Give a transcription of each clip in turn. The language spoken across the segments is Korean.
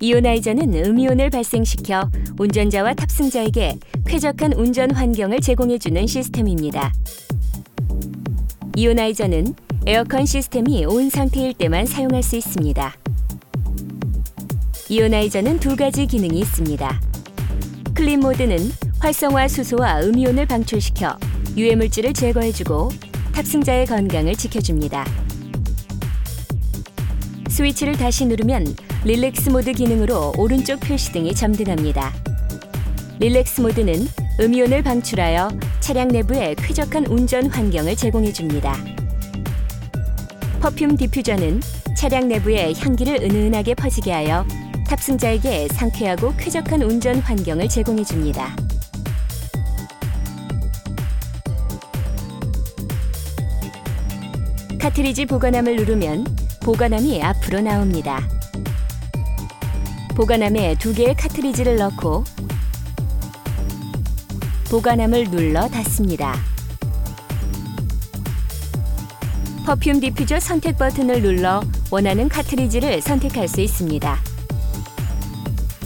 Ionizer는 음이온을 발생시켜 운전자와 탑승자에게 쾌적한 운전 환경을 제공해주는 시스템입니다. Ionizer는 에어컨 시스템이 on 상태일 때만 사용할 수 있습니다. Ionizer는 두 가지 기능이 있습니다. Clean mode는 활성화 수소와 음이온을 방출시켜 유해물질을 제거해주고 탑승자의 건강을 지켜줍니다. 스위치를 다시 누르면 relax mode 기능으로 오른쪽 표시등이 점등합니다. Relax mode는 음이온을 방출하여 차량 내부에 쾌적한 운전 환경을 제공해 줍니다. Perfume diffuser는 차량 내부에 향기를 은은하게 퍼지게 하여 탑승자에게 상쾌하고 쾌적한 운전 환경을 제공해 줍니다. 카트리지 보관함을 누르면 보관함이 앞으로 나옵니다. 보관함에 두 개의 카트리지를 넣고 보관함을 눌러 닫습니다. Perfume diffuser 선택 버튼을 눌러 원하는 카트리지를 선택할 수 있습니다.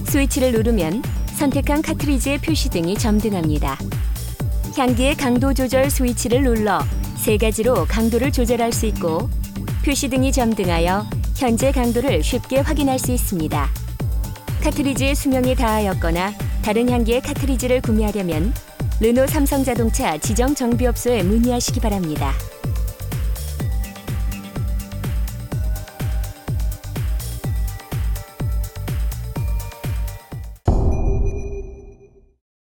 스위치를 누르면 선택한 카트리지의 표시등이 점등합니다. 향기의 강도 조절 스위치를 눌러 세 가지로 강도를 조절할 수 있고 표시등이 점등하여 현재 강도를 쉽게 확인할 수 있습니다. 카트리지의 수명이 다하였거나 다른 향기의 카트리지를 구매하려면 르노 삼성자동차 지정 정비업소에 문의하시기 바랍니다.